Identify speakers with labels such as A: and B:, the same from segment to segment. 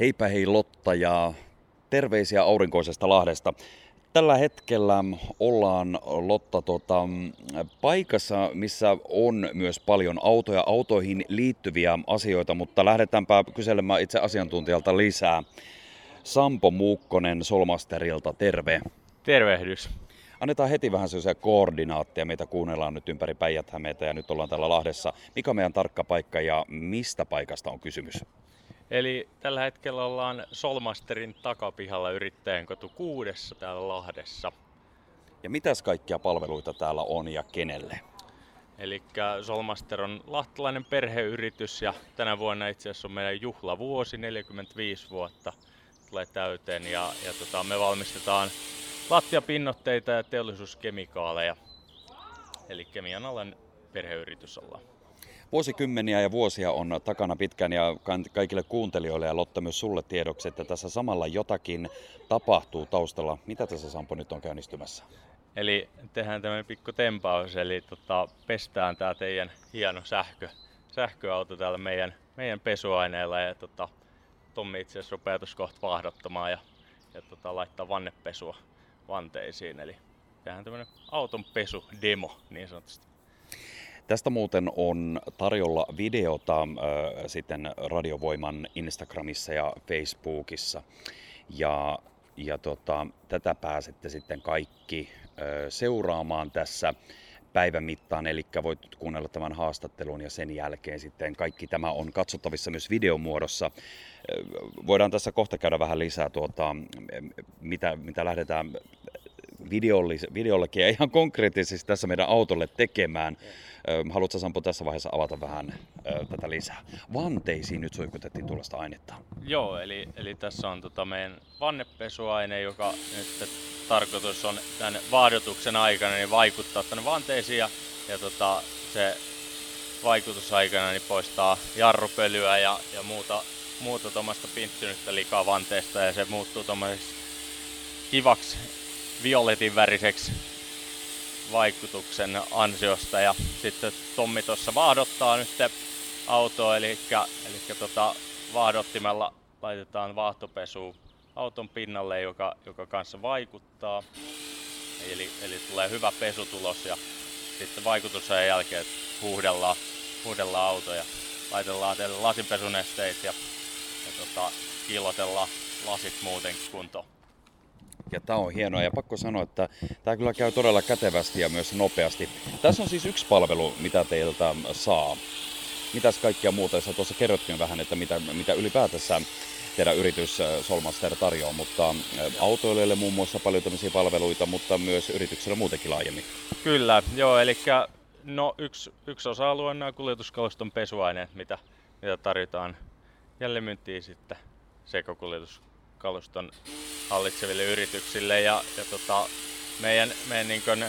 A: Heipä hei Lotta ja terveisiä aurinkoisesta Lahdesta. Tällä hetkellä ollaan Lotta tota, paikassa, missä on myös paljon autoja, autoihin liittyviä asioita, mutta lähdetäänpä kyselemään itse asiantuntijalta lisää. Sampo Muukkonen Solmasterilta, terve.
B: Tervehdys.
A: Annetaan heti vähän sellaisia koordinaatteja. Meitä kuunnellaan nyt ympäri päijät ja nyt ollaan täällä Lahdessa. Mikä on meidän tarkka paikka ja mistä paikasta on kysymys?
B: Eli tällä hetkellä ollaan Solmasterin takapihalla yrittäjän kotu kuudessa täällä Lahdessa.
A: Ja mitäs kaikkia palveluita täällä on ja kenelle?
B: Eli Solmaster on lahtelainen perheyritys ja tänä vuonna itse asiassa on meidän juhlavuosi, 45 vuotta tulee täyteen ja, ja tota, me valmistetaan lattiapinnotteita ja teollisuuskemikaaleja. Eli kemian alan perheyritys ollaan.
A: Vuosikymmeniä ja vuosia on takana pitkään ja kaikille kuuntelijoille ja Lotta myös sulle tiedoksi, että tässä samalla jotakin tapahtuu taustalla. Mitä tässä Sampo nyt on käynnistymässä?
B: Eli tehdään tämmöinen pikku tempaus, eli tota, pestään tämä teidän hieno sähkö, sähköauto täällä meidän, meidän pesuaineella ja tota, Tommi itse asiassa rupeaa tuossa kohta vaahdottamaan ja, ja tota, laittaa vannepesua vanteisiin. Eli tehdään tämmöinen auton pesu demo niin sanotusti.
A: Tästä muuten on tarjolla videota äh, sitten Radiovoiman Instagramissa ja Facebookissa. Ja, ja tota, tätä pääsette sitten kaikki äh, seuraamaan tässä päivän mittaan, eli voit kuunnella tämän haastattelun ja sen jälkeen sitten kaikki tämä on katsottavissa myös videomuodossa. Voidaan tässä kohta käydä vähän lisää, tuota, mitä, mitä lähdetään videollekin ja ihan konkreettisesti tässä meidän autolle tekemään. Haluatko Sampo tässä vaiheessa avata vähän tätä lisää? Vanteisiin nyt suikutettiin tuollaista ainetta.
B: Joo, eli, eli tässä on tota meidän vannepesuaine, joka nyt tarkoitus on tämän vaadotuksen aikana niin vaikuttaa tänne vanteisiin ja, ja tota, se vaikutusaikana niin poistaa jarrupölyä ja, ja muuta, muuta tuommoista pinttynyttä likaa vanteesta ja se muuttuu tuommoiseksi kivaksi violetin väriseksi vaikutuksen ansiosta. Ja sitten Tommi tuossa vaahdottaa nyt autoa, eli, eli tota, vaahdottimella laitetaan vaahtopesu auton pinnalle, joka, joka kanssa vaikuttaa. Eli, eli tulee hyvä pesutulos ja sitten vaikutusajan jälkeen huuhdellaan, huuhdellaan auto ja laitellaan teille lasinpesunesteet ja, ja tota, kiillotellaan lasit muutenkin kuntoon.
A: Ja tämä on hienoa ja pakko sanoa, että tämä kyllä käy todella kätevästi ja myös nopeasti. Tässä on siis yksi palvelu, mitä teiltä saa. Mitäs kaikkia muuta, sä tuossa kerrotkin vähän, että mitä, mitä ylipäätänsä teidän yritys äh, Solmaster tarjoaa, mutta äh, autoilijoille muun muassa paljon tämmöisiä palveluita, mutta myös yrityksellä muutenkin laajemmin.
B: Kyllä, joo, eli no, yksi, yksi osa-alue on nämä kuljetuskaluston pesuaineet, mitä, mitä tarjotaan jälleenmyyntiin sitten sekokuljetus kaluston hallitseville yrityksille. Ja, ja tota, meidän, meidän niin kun,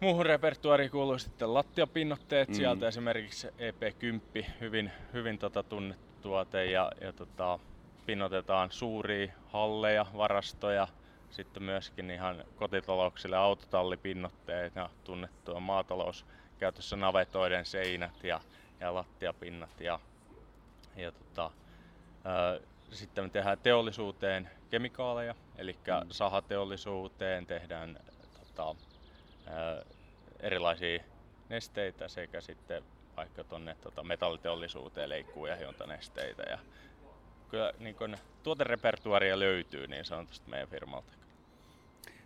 B: muuhun repertuaariin kuuluu sitten lattiapinnotteet, mm. sieltä esimerkiksi EP10, hyvin, hyvin tota tunnettu tuote ja, ja tota, pinnotetaan suuria halleja, varastoja, sitten myöskin ihan kotitalouksille autotallipinnotteet ja tunnettua maatalouskäytössä navetoiden seinät ja, ja lattiapinnat ja, ja tota, sitten me tehdään teollisuuteen kemikaaleja, eli mm. sahateollisuuteen tehdään tota, ää, erilaisia nesteitä sekä sitten vaikka tuonne tota, metalliteollisuuteen leikkuu- ja hiontanesteitä. Ja kyllä niin kun, tuoterepertuaria löytyy niin sanotusti meidän firmalta.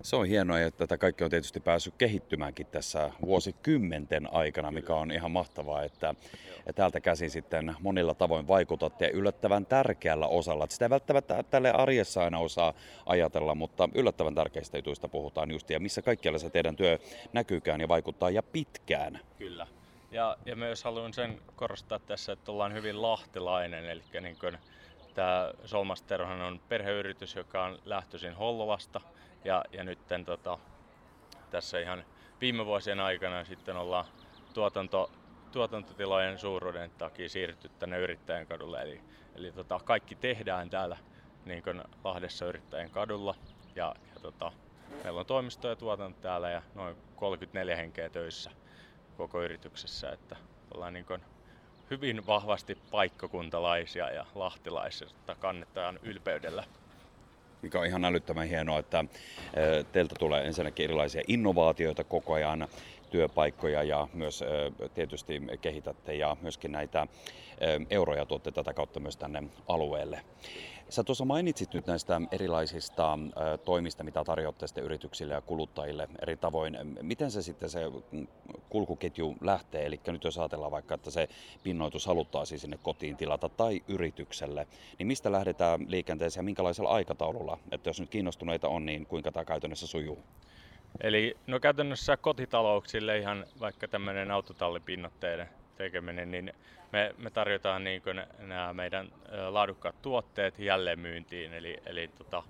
A: Se on hienoa ja tätä kaikki on tietysti päässyt kehittymäänkin tässä vuosikymmenten aikana, mikä on ihan mahtavaa, että täältä käsin sitten monilla tavoin vaikutatte yllättävän tärkeällä osalla. Sitä ei välttämättä tälle arjessa aina osaa ajatella, mutta yllättävän tärkeistä jutuista puhutaan just ja missä kaikkialla se teidän työ näkyykään ja vaikuttaa ja pitkään.
B: Kyllä. Ja, ja myös haluan sen korostaa tässä, että ollaan hyvin lahtilainen, eli niin kuin tämä Solmasterhan on perheyritys, joka on lähtöisin Hollolasta, ja, ja nyt tota, tässä ihan viime vuosien aikana sitten ollaan tuotanto, tuotantotilojen suuruuden takia siirrytty tänne Yrittäjän kadulle. Eli, eli tota, kaikki tehdään täällä niin kuin Lahdessa Yrittäjän kadulla. Ja, ja tota, meillä on toimisto ja tuotanto täällä ja noin 34 henkeä töissä koko yrityksessä. Että ollaan niin kuin hyvin vahvasti paikkakuntalaisia ja lahtilaisia kannetaan ylpeydellä
A: mikä on ihan älyttömän hienoa, että teiltä tulee ensinnäkin erilaisia innovaatioita koko ajan, työpaikkoja ja myös tietysti kehitätte ja myöskin näitä euroja tuotte tätä kautta myös tänne alueelle. Sä tuossa mainitsit nyt näistä erilaisista toimista, mitä tarjoatte sitten yrityksille ja kuluttajille eri tavoin. Miten se sitten se kulkuketju lähtee? Eli nyt jos ajatellaan vaikka, että se pinnoitus haluttaisiin sinne kotiin tilata tai yritykselle, niin mistä lähdetään liikenteeseen ja minkälaisella aikataululla? Että jos nyt kiinnostuneita on, niin kuinka tämä käytännössä sujuu?
B: Eli no käytännössä kotitalouksille ihan vaikka tämmöinen autotallipinnotteiden tekeminen, niin me, me tarjotaan niin nämä meidän laadukkaat tuotteet jälleenmyyntiin. Eli, eli tota,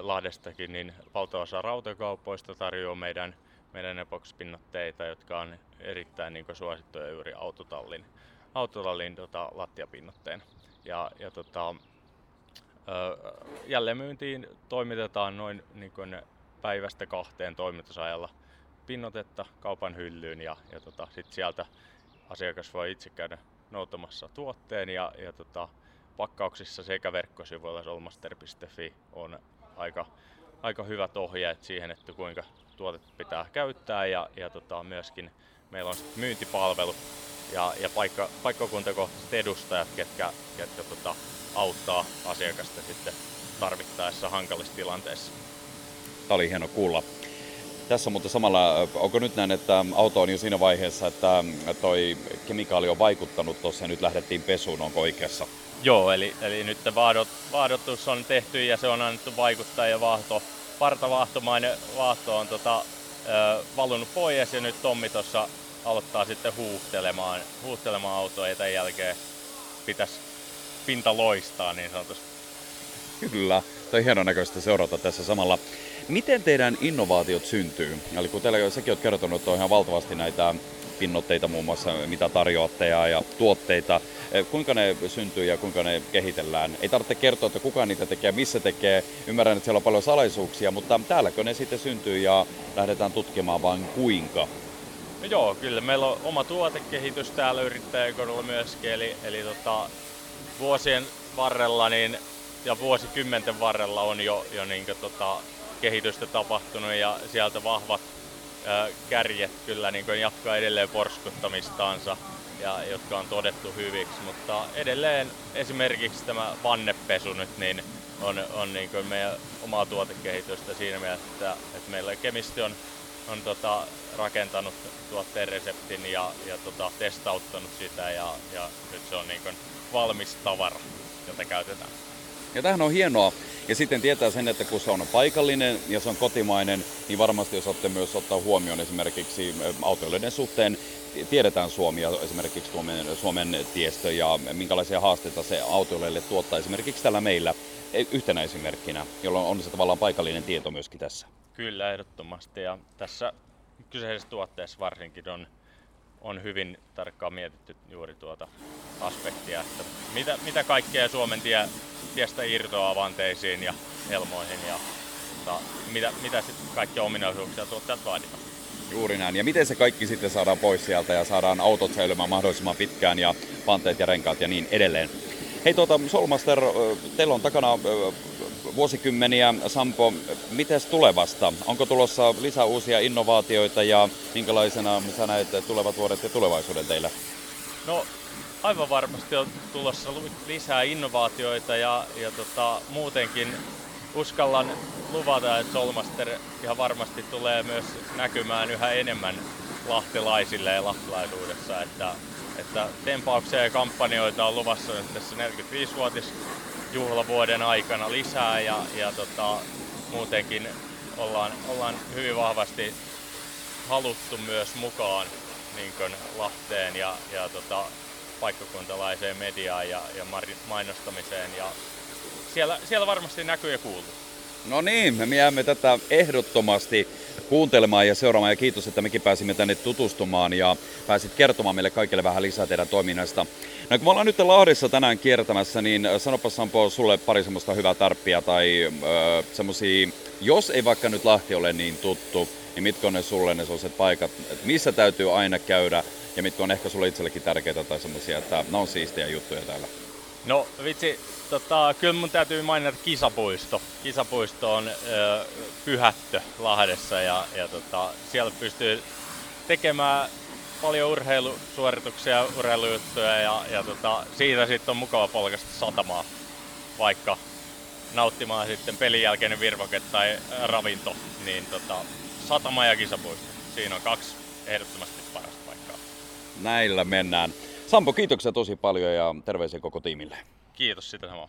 B: Lahdestakin niin valtaosa rautakaupoista tarjoaa meidän, meidän epoksipinnotteita, jotka on erittäin niin suosittuja juuri autotallin, autotallin tota, lattiapinnotteen. Ja, ja tota, jälleenmyyntiin toimitetaan noin niin päivästä kahteen toimitusajalla pinnotetta kaupan hyllyyn ja, ja tota, sit sieltä asiakas voi itse käydä noutamassa tuotteen ja, ja tota, pakkauksissa sekä verkkosivuilla solmaster.fi on aika, aika hyvät ohjeet siihen, että kuinka tuotet pitää käyttää ja, ja tota, myöskin meillä on myyntipalvelu ja, ja paikka, paikkakuntakohtaiset edustajat, ketkä, ketkä tota, auttaa asiakasta sitten tarvittaessa hankalissa tilanteissa.
A: Tämä oli hieno kuulla. Tässä mutta samalla, onko nyt näin, että auto on jo siinä vaiheessa, että toi kemikaali on vaikuttanut tuossa ja nyt lähdettiin pesuun, onko oikeassa?
B: Joo, eli, eli nyt vaadot, vaadotus on tehty ja se on annettu vaikuttaa ja vaahto, partavaahtomainen vaahto on tota, ö, valunut pois ja nyt Tommi tuossa aloittaa sitten huuhtelemaan, huuhtelemaan autoa ja tämän jälkeen pitäisi pinta loistaa niin sanotusti.
A: Kyllä, toi on hienon näköistä seurata tässä samalla. Miten teidän innovaatiot syntyy? Eli kun teillä sekin olet kertonut, että on ihan valtavasti näitä pinnotteita muun muassa, mitä tarjoatte ja, ja tuotteita. E, kuinka ne syntyy ja kuinka ne kehitellään? Ei tarvitse kertoa, että kuka niitä tekee missä tekee. Ymmärrän, että siellä on paljon salaisuuksia, mutta täälläkö ne sitten syntyy ja lähdetään tutkimaan vain kuinka?
B: No joo, kyllä meillä on oma tuotekehitys täällä yrittäjäkohdalla myöskin, eli, eli tota, vuosien varrella niin, ja vuosikymmenten varrella on jo, jo niin tota, kehitystä tapahtunut ja sieltä vahvat ää, kärjet kyllä niin kuin jatkaa edelleen porskuttamistaansa, ja, jotka on todettu hyviksi, mutta edelleen esimerkiksi tämä vannepesu nyt niin on, on niin kuin meidän omaa tuotekehitystä siinä mielessä, että, että meillä kemisti on, on tota, rakentanut tuotteen reseptin ja, ja tota, testauttanut sitä ja, ja nyt se on niin kuin valmis tavara, jota käytetään.
A: Ja tähän on hienoa. Ja sitten tietää sen, että kun se on paikallinen ja se on kotimainen, niin varmasti osaatte myös ottaa huomioon esimerkiksi autoilijoiden suhteen. Tiedetään Suomi ja esimerkiksi Suomen, Suomen tiestö ja minkälaisia haasteita se autoilijoille tuottaa esimerkiksi täällä meillä e, yhtenä esimerkkinä, jolloin on se tavallaan paikallinen tieto myöskin tässä.
B: Kyllä, ehdottomasti. Ja tässä kyseisessä tuotteessa varsinkin on on hyvin tarkkaan mietitty juuri tuota aspektia, että mitä, mitä kaikkea Suomen tie, tiestä irtoaa vanteisiin ja helmoihin ja ta, mitä, mitä sitten kaikkia ominaisuuksia tuottajat vaaditaan.
A: Juuri näin. Ja miten se kaikki sitten saadaan pois sieltä ja saadaan autot säilymään mahdollisimman pitkään ja vanteet ja renkaat ja niin edelleen. Hei tuota, Solmaster, teillä on takana vuosikymmeniä. Sampo, miten tulevasta? Onko tulossa lisää uusia innovaatioita ja minkälaisena sä näet tulevat vuodet ja tulevaisuuden teillä?
B: No aivan varmasti on tulossa lisää innovaatioita ja, ja tota, muutenkin uskallan luvata, että Solmaster ihan varmasti tulee myös näkymään yhä enemmän lahtilaisille ja lahtilaisuudessa, että, että tempauksia ja kampanjoita on luvassa nyt tässä 45-vuotis juhlavuoden aikana lisää ja, ja tota, muutenkin ollaan, ollaan hyvin vahvasti haluttu myös mukaan niin Lahteen ja, ja tota, paikkakuntalaiseen mediaan ja, ja mainostamiseen ja siellä, siellä varmasti näkyy ja kuuluu.
A: No niin, me jäämme tätä ehdottomasti kuuntelemaan ja seuraamaan ja kiitos, että mekin pääsimme tänne tutustumaan ja pääsit kertomaan meille kaikille vähän lisää teidän toiminnasta. No kun me ollaan nyt Lahdessa tänään kiertämässä, niin sanopa Sampo sulle pari semmoista hyvää tarppia tai äh, semmosia, jos ei vaikka nyt Lahti ole niin tuttu, niin mitkä on ne sulle ne sellaiset paikat, että missä täytyy aina käydä ja mitkä on ehkä sulle itsellekin tärkeitä tai semmoisia, että ne on siistiä juttuja täällä?
B: No vitsi, tota, kyllä mun täytyy mainita kisapuisto. Kisapuisto on ö, pyhättö Lahdessa ja, ja tota, siellä pystyy tekemään paljon urheilusuorituksia, urheilujuttuja ja, ja tota, siitä sitten on mukava polkasta satamaa, vaikka nauttimaan sitten pelin jälkeinen virvoke tai ravinto, niin tota, satama ja kisapuisto. Siinä on kaksi ehdottomasti parasta paikkaa.
A: Näillä mennään. Sampo, kiitoksia tosi paljon ja terveisiä koko tiimille.
B: Kiitos sitä samaa.